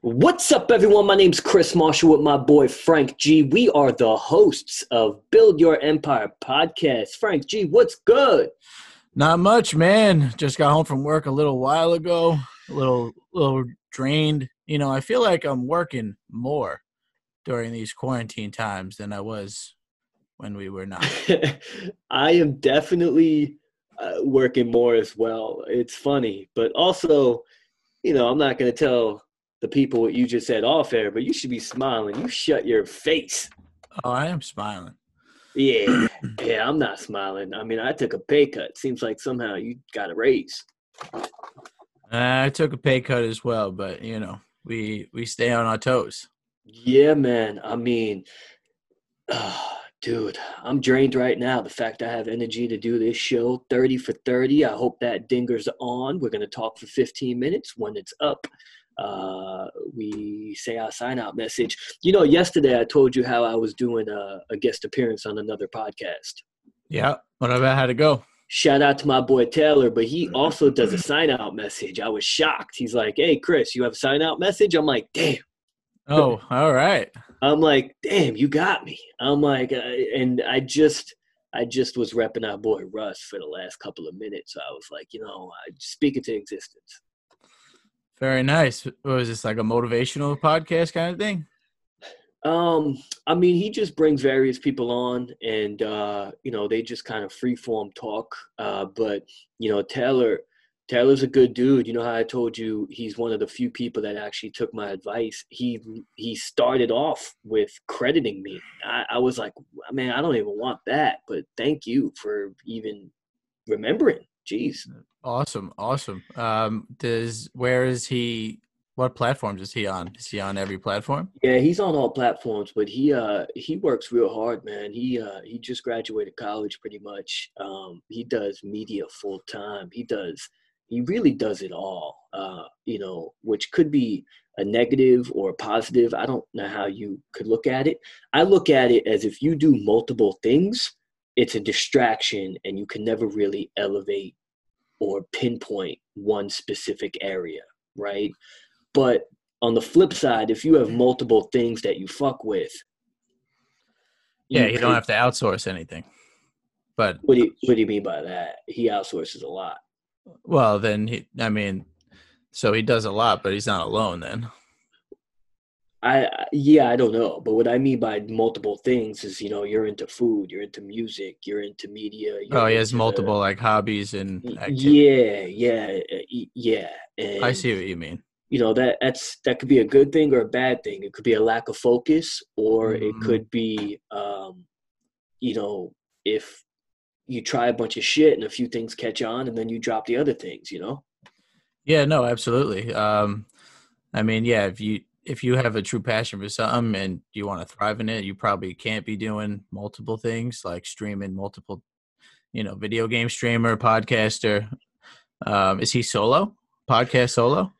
What's up, everyone? My name's Chris Marshall with my boy Frank G. We are the hosts of Build Your Empire podcast. Frank G, what's good? Not much, man. Just got home from work a little while ago. A little, little drained. You know, I feel like I'm working more during these quarantine times than I was when we were not. I am definitely uh, working more as well. It's funny, but also, you know, I'm not going to tell the people what you just said off air, but you should be smiling. You shut your face. Oh, I am smiling. Yeah, yeah, I'm not smiling. I mean, I took a pay cut. Seems like somehow you got a raise. I took a pay cut as well, but you know, we we stay on our toes. Yeah, man. I mean, uh, dude, I'm drained right now. The fact I have energy to do this show, 30 for 30. I hope that dinger's on. We're going to talk for 15 minutes. When it's up, uh, we say our sign out message. You know, yesterday I told you how I was doing a, a guest appearance on another podcast. Yeah. What about how to go? Shout out to my boy Taylor, but he also does a sign out message. I was shocked. He's like, Hey, Chris, you have a sign out message? I'm like, Damn. Oh, all right. I'm like, damn, you got me. I'm like, uh, and I just, I just was repping our boy Russ for the last couple of minutes. So I was like, you know, I speak it to existence. Very nice. Was this like a motivational podcast kind of thing? Um, I mean, he just brings various people on, and uh, you know, they just kind of free form talk. Uh, but you know, Taylor, Taylor's a good dude. You know how I told you he's one of the few people that actually took my advice. He he started off with crediting me. I, I was like, man, I don't even want that, but thank you for even remembering. Jeez. Awesome, awesome. Um, does where is he? What platforms is he on? Is he on every platform? Yeah, he's on all platforms, but he uh he works real hard, man. He uh he just graduated college pretty much. Um, he does media full time. He does he really does it all. Uh, you know, which could be a negative or a positive. I don't know how you could look at it. I look at it as if you do multiple things, it's a distraction and you can never really elevate or pinpoint one specific area, right? But on the flip side, if you have multiple things that you fuck with, yeah, you, don't have to outsource anything. But what do you, what do you mean by that? He outsources a lot. Well, then he, I mean, so he does a lot, but he's not alone then. I yeah, I don't know, but what I mean by multiple things is, you know, you're into food, you're into music, you're into media. You're oh, he has multiple like hobbies and activities. yeah, yeah, yeah. And, I see what you mean. You know that that's that could be a good thing or a bad thing. It could be a lack of focus, or mm-hmm. it could be, um, you know, if you try a bunch of shit and a few things catch on, and then you drop the other things. You know. Yeah. No. Absolutely. Um, I mean, yeah. If you if you have a true passion for something and you want to thrive in it, you probably can't be doing multiple things like streaming multiple, you know, video game streamer, podcaster. Um, is he solo? Podcast solo?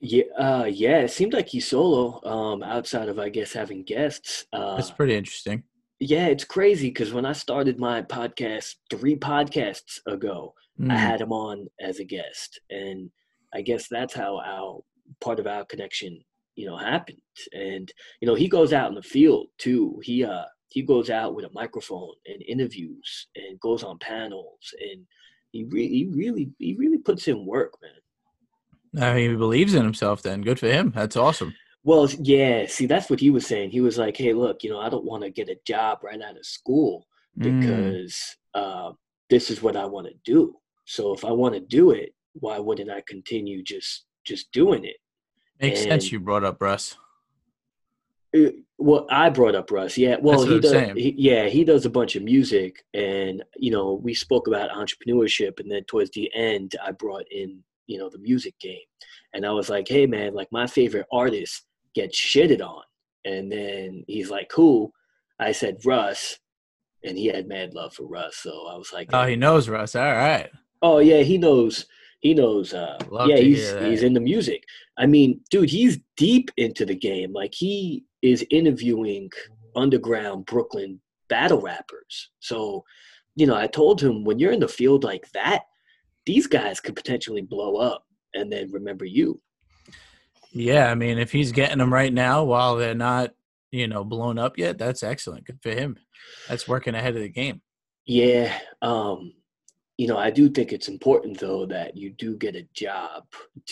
Yeah, uh, yeah. It seemed like he's solo. Um, outside of I guess having guests. Uh, That's pretty interesting. Yeah, it's crazy because when I started my podcast three podcasts ago, mm. I had him on as a guest, and I guess that's how our part of our connection you know happened. And you know he goes out in the field too. He uh he goes out with a microphone and interviews and goes on panels. And he really he really he really puts in work man. Uh, he believes in himself then. Good for him. That's awesome. Well yeah see that's what he was saying. He was like hey look you know i don't want to get a job right out of school mm. because mm. uh, this is what i want to do. So if i want to do it why wouldn't i continue just just doing it Makes and, sense. You brought up Russ. Uh, well, I brought up Russ. Yeah. Well, he does. He, yeah, he does a bunch of music, and you know, we spoke about entrepreneurship, and then towards the end, I brought in you know the music game, and I was like, hey man, like my favorite artist gets shitted on, and then he's like, cool. I said Russ, and he had mad love for Russ, so I was like, oh, he knows Russ. All right. Oh yeah, he knows he knows. Uh, yeah, he's he's into music. I mean, dude, he's deep into the game. Like he is interviewing underground Brooklyn battle rappers. So, you know, I told him when you're in the field like that, these guys could potentially blow up and then remember you. Yeah, I mean, if he's getting them right now while they're not, you know, blown up yet, that's excellent. Good for him. That's working ahead of the game. Yeah, um, you know, I do think it's important though that you do get a job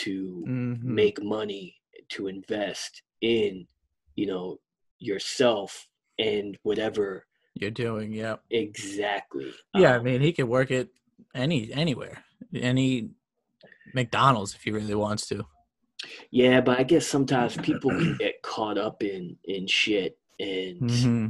to Mm-hmm. make money to invest in, you know, yourself and whatever You're doing, yeah. exactly. Yeah, I Um, mean, he could work it any anywhere, any McDonald's if he really wants to. yeah, but I guess sometimes people can get caught up in in shit and hmm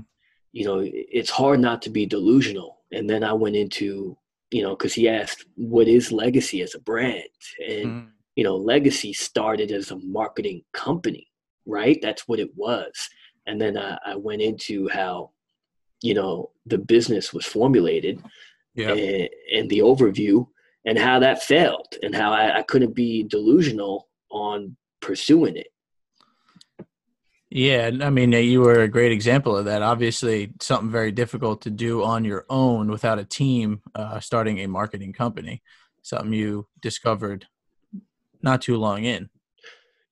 you know, it's hard not to be delusional. And then I went into, you know, because he asked, what is legacy as a brand? And, Mm-hmm. you know, legacy started as a marketing company, right? That's what it was. And then I, I went into how, you know, the business was formulated Yeah, and, and the overview and how that failed and how I, I couldn't be delusional on pursuing it. Yeah. I mean, you were a great example of that. Obviously, something very difficult to do on your own without a team. Uh, starting a marketing company, something you discovered not too long in.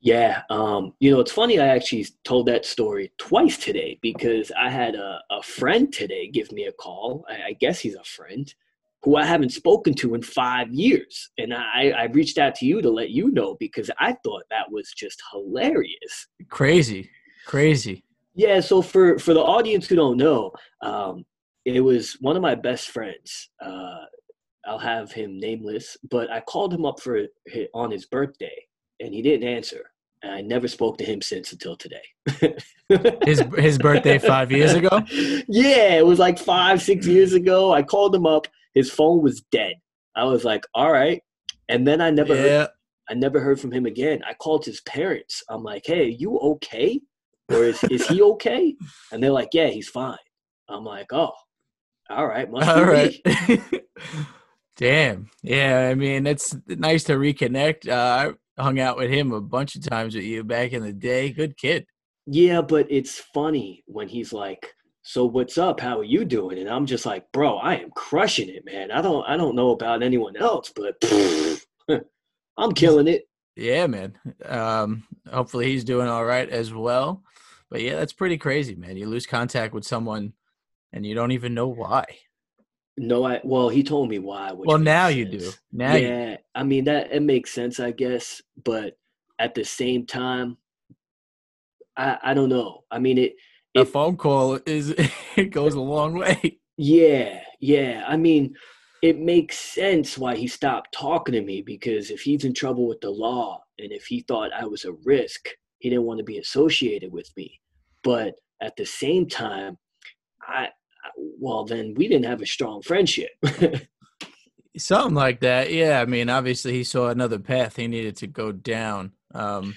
Yeah, um, you know, it's funny. I actually told that story twice today because I had a, a friend today give me a call. I, I guess he's a friend who I haven't spoken to in five years, and I, I reached out to you to let you know because I thought that was just hilarious. Crazy, crazy. Yeah, so for for the audience who don't know, um, it was one of my best friends. Uh, I'll have him nameless, but I called him up for hi- on his birthday, and he didn't answer. And I never spoke to him since until today. His his birthday five years ago. Yeah, it was like five, six years ago. I called him up. His phone was dead. I was like, all right. And then I never heard I never heard from him again. I called his parents. I'm like, hey, you okay? Or is, is he okay? And they're like, yeah, he's fine. I'm like, oh, all right. Must all be right. Damn. Yeah, I mean, it's nice to reconnect. Uh, I hung out with him a bunch of times with you back in the day. Good kid. Yeah, but it's funny when he's like, so what's up? How are you doing? And I'm just like, bro, I am crushing it, man. I don't I don't know about anyone else, but I'm killing it. Yeah, man. Um, hopefully he's doing all right as well. But yeah, that's pretty crazy, man. You lose contact with someone and you don't even know why. No, I well, he told me why. Which well, now you do. sense. Now yeah, I mean that it makes sense, I guess, but at the same time, I I don't know. I mean it. a phone call is it goes a long way. yeah, yeah. I mean, it makes sense why he stopped talking to me because if he's in trouble with the law and if he thought I was a risk, he didn't want to be associated with me. But at the same time, I well then we didn't have a strong friendship. Something like that. Yeah. I mean, obviously he saw another path he needed to go down. Um,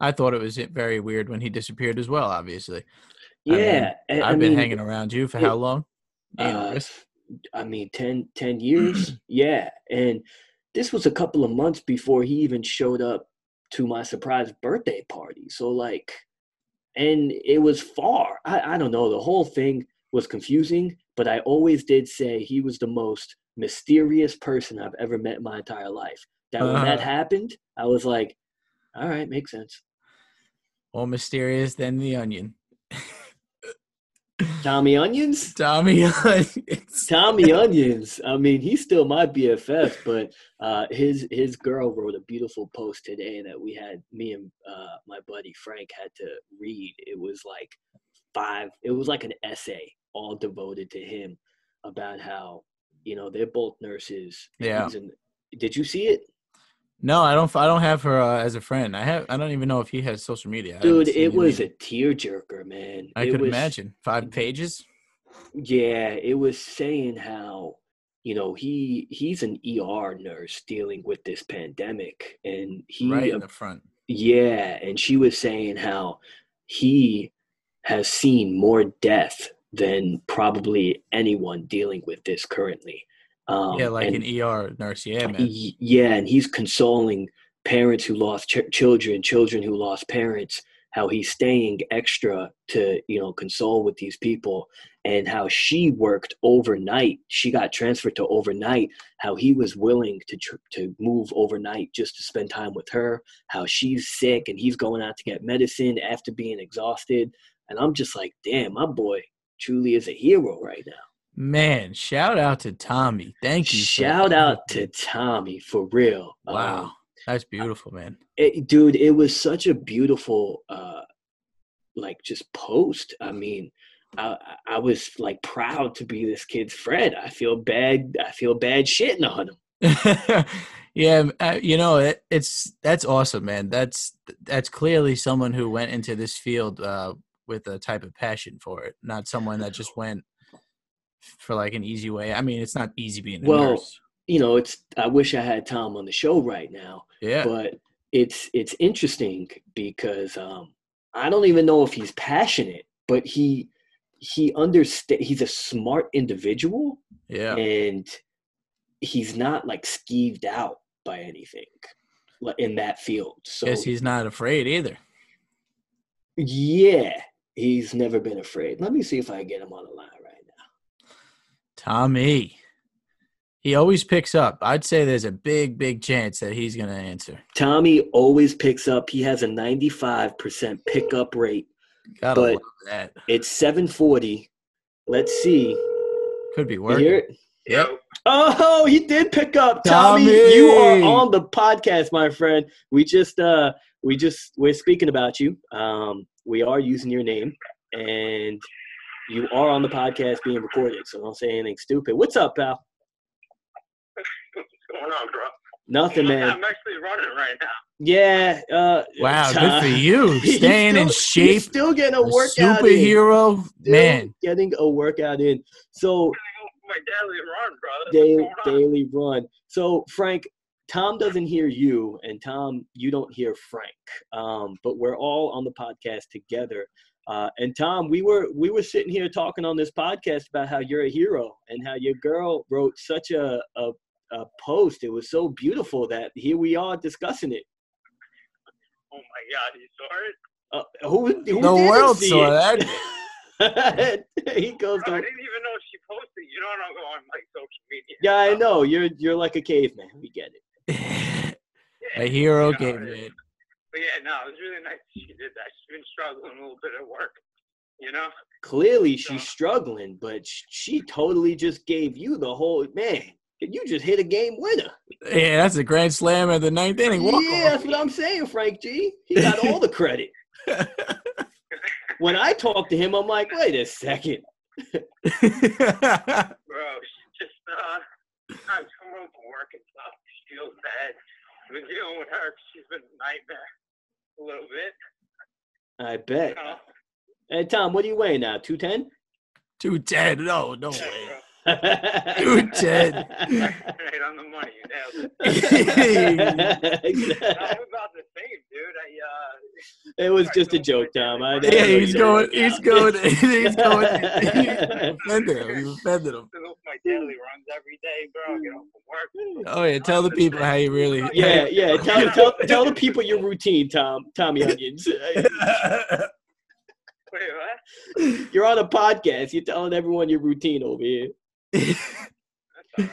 I thought it was very weird when he disappeared as well, obviously. Yeah, I I've been mean, hanging around you for it- how long? Uh. I mean, 10, 10 years. yeah. And this was a couple of months before he even showed up to my surprise birthday party. So, like, and it was far. I, I don't know. The whole thing was confusing, but I always did say he was the most mysterious person I've ever met in my entire life. That when that Uh-huh. happened, I was like, all right, makes sense. More mysterious than the onion. Tommy Onions? Tommy Onions. Tommy Onions. I mean, he's still my BFF, but uh, his his girl wrote a beautiful post today that we had me and uh, my buddy Frank had to read. It was like five. It was like an essay all devoted to him about how you know they're both nurses. and Yeah. an- did you see it, No, I don't. I don't have her uh, as a friend. I have. I don't even know if he has social media. I dude? It was either. a tearjerker, man. I It could was- imagine five pages. Yeah, it was saying how you know he he's an ER nurse dealing with this pandemic, and he right in the front. Yeah, and she was saying how he has seen more death than probably anyone dealing with this currently. Um, yeah, like and, an ER nurse. Yeah, man. yeah, and he's consoling parents who lost ch- children, children who lost parents, how he's staying extra to you know console with these people and how she worked overnight she got transferred to overnight how he was willing to tr- to move overnight just to spend time with her how she's sick and he's going out to get medicine after being exhausted and i'm just like damn my boy truly is a hero right now Man, shout out to Tommy. Thank you. shout out to tommy for real Wow. Um, That's beautiful, man. it, dude it was such a beautiful uh like just post i mean I, I was like proud to be this kid's friend. I feel bad. I feel bad shitting on him. yeah, uh, you know, it, it's that's awesome, man. That's that's clearly someone who went into this field uh, with a type of passion for it, not someone that just went for like an easy way. I mean, it's not easy being a Well, nurse. You know, it's. I wish I had Tom on the show right now, Yeah, but it's it's interesting because um, I don't even know if he's passionate, but he he understand. He's a smart individual, yeah, and he's not like skeeved out by anything in that field. So he's not afraid either. yeah, he's never been afraid. Let me see if I get him on the line. Tommy, he always picks up. I'd say there's a big, big chance that he's gonna answer. Tommy always picks up. He has a 95% pickup rate. Gotta But- love that. It's 740. Let's see. Could be You working. hear it? Yep. Oh, he did pick up. Tommy, Tommy! you are on the podcast, my friend. We just uh we just we're speaking about you. Um we are using your name and you are on the podcast being recorded, so don't say anything stupid. What's up, pal? What's going on, bro? Nothing, man. I'm actually running right now. Yeah, uh Wow, good for you. He's Staying in still- he's shape. Still getting a A workout in. superhero, Still man. Getting a workout in. So I'm gonna go for my daily run, brother. daily, What's going on? daily run. So Frank, Tom doesn't hear you, and Tom, you don't hear Frank. Um, but we're all on the podcast together. Uh, and Tom, we were we were sitting here talking on this podcast about how you're a hero and how your girl wrote such a a, a post. It was so beautiful that here we are discussing it. Oh my God, you saw it? Uh, who, who The didn't world saw it? that. he goes, Bro, I didn't even know she posted. You know, I don't go on like social media. yeah, I know you're you're like a caveman. We get it. yeah, a hero you know, gave it- it. But yeah, no, it was really nice she did that. She's been struggling a little bit at work. You know? clearly she's struggling, but she totally just gave you the whole man. You just hit a game winner. Yeah, that's a grand slam at the ninth inning. Walk Yeah, that's what I'm saying, Frank G. He got all the credit. When I talk to him, I'm like, wait a second. Bro, she just, uh, I was coming home from work and stuff. She feels bad. I've been dealing with her. She's been a nightmare a little bit. I bet. You know? Hey Tom, what are you weighing now? Two ten? Two ten. No, no way. Bro. Two ten. right on the money. You nailed it. I'm about the same, dude. I, uh, it was just a joke, Tom. I, I Yeah, you he's don't going. He's going. He's going. Offended him. He offended him. I go for my daily runs every day, bro. I get home from work. Oh yeah, tell the people how you really. Yeah, yeah. Tell, tell, tell the people your routine, Tom. Tommy Onions. Wait, what? You're on a podcast. You're telling everyone your routine over here. That's all right.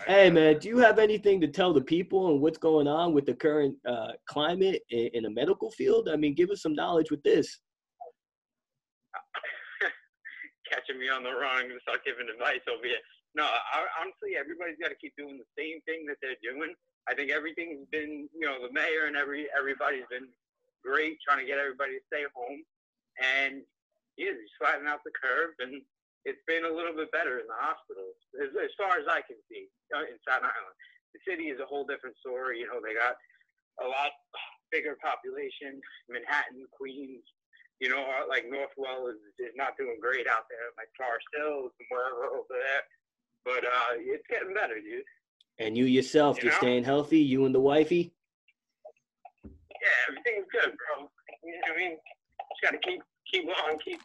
Hey, man, do you have anything to tell the people and what's going on with the current uh, climate in, in the medical field? I mean, give us some knowledge with this. Catching me on the wrong, start giving advice over here. No, I, honestly, everybody's got to keep doing the same thing that they're doing. I think everything's been, you know, the mayor and every everybody's been great trying to get everybody to stay home, and yeah, just flatten out the curve, and it's been a little bit better in the hospitals as, as far as I can see uh, in Staten Island. The city is a whole different story. You know, they got a lot bigger population. Manhattan, Queens, you know, uh, like Northwell is, is not doing great out there, like Forest Hills and wherever over there. But uh, it's getting better, dude. And you yourself, You you're know? staying healthy, you and the wifey? Yeah, everything's good, bro. You know what I mean? Just gotta keep keep on, keep.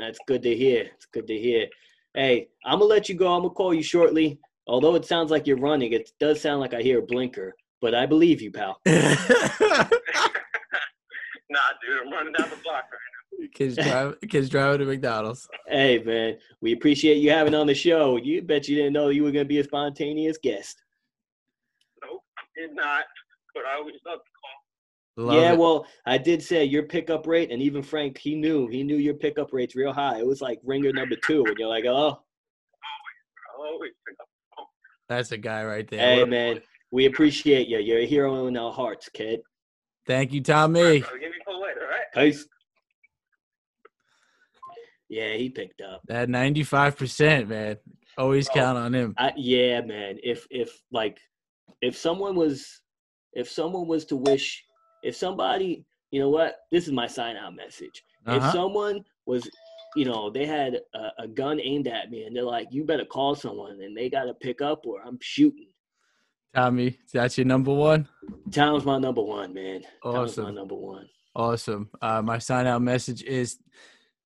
That's good to hear. It's good to hear. Hey, I'm going to let you go. I'm going to call you shortly. Although it sounds like you're running, it does sound like I hear a blinker, but I believe you, pal. nah, dude, I'm running down the block right Kids drive, kids driving to McDonald's. Hey man, we appreciate you having on the show. You bet you didn't know you were gonna be a spontaneous guest. Nope, did not. But I always love to call. Love yeah, it. well, I did say your pickup rate, and even Frank, he knew he knew your pickup rate's real high. It was like ringer number two, and you're like, oh, I always that's a guy right there. hey What- man, we appreciate you. You're a hero in our hearts, kid. Thank you, Tommy. I'll give you a later, all right? Peace. Yeah, he picked up. That ninety-five percent, man. Always Oh. count on him. I, yeah, man. If if like if someone was if someone was to wish if somebody you know what this is my sign out message. If Uh-huh. someone was you know they had a, a gun aimed at me and they're like you better call someone and they got to pick up or I'm shooting. Tommy, that's your number one. Tom's my number one, man. Tom's my Awesome. number one. Awesome. Uh, my sign out message is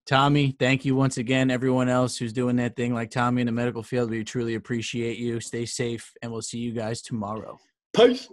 Tommy, thank you once again. Everyone else who's doing that thing like Tommy in the medical field, we truly appreciate you. Stay safe, and we'll see you guys tomorrow. Peace.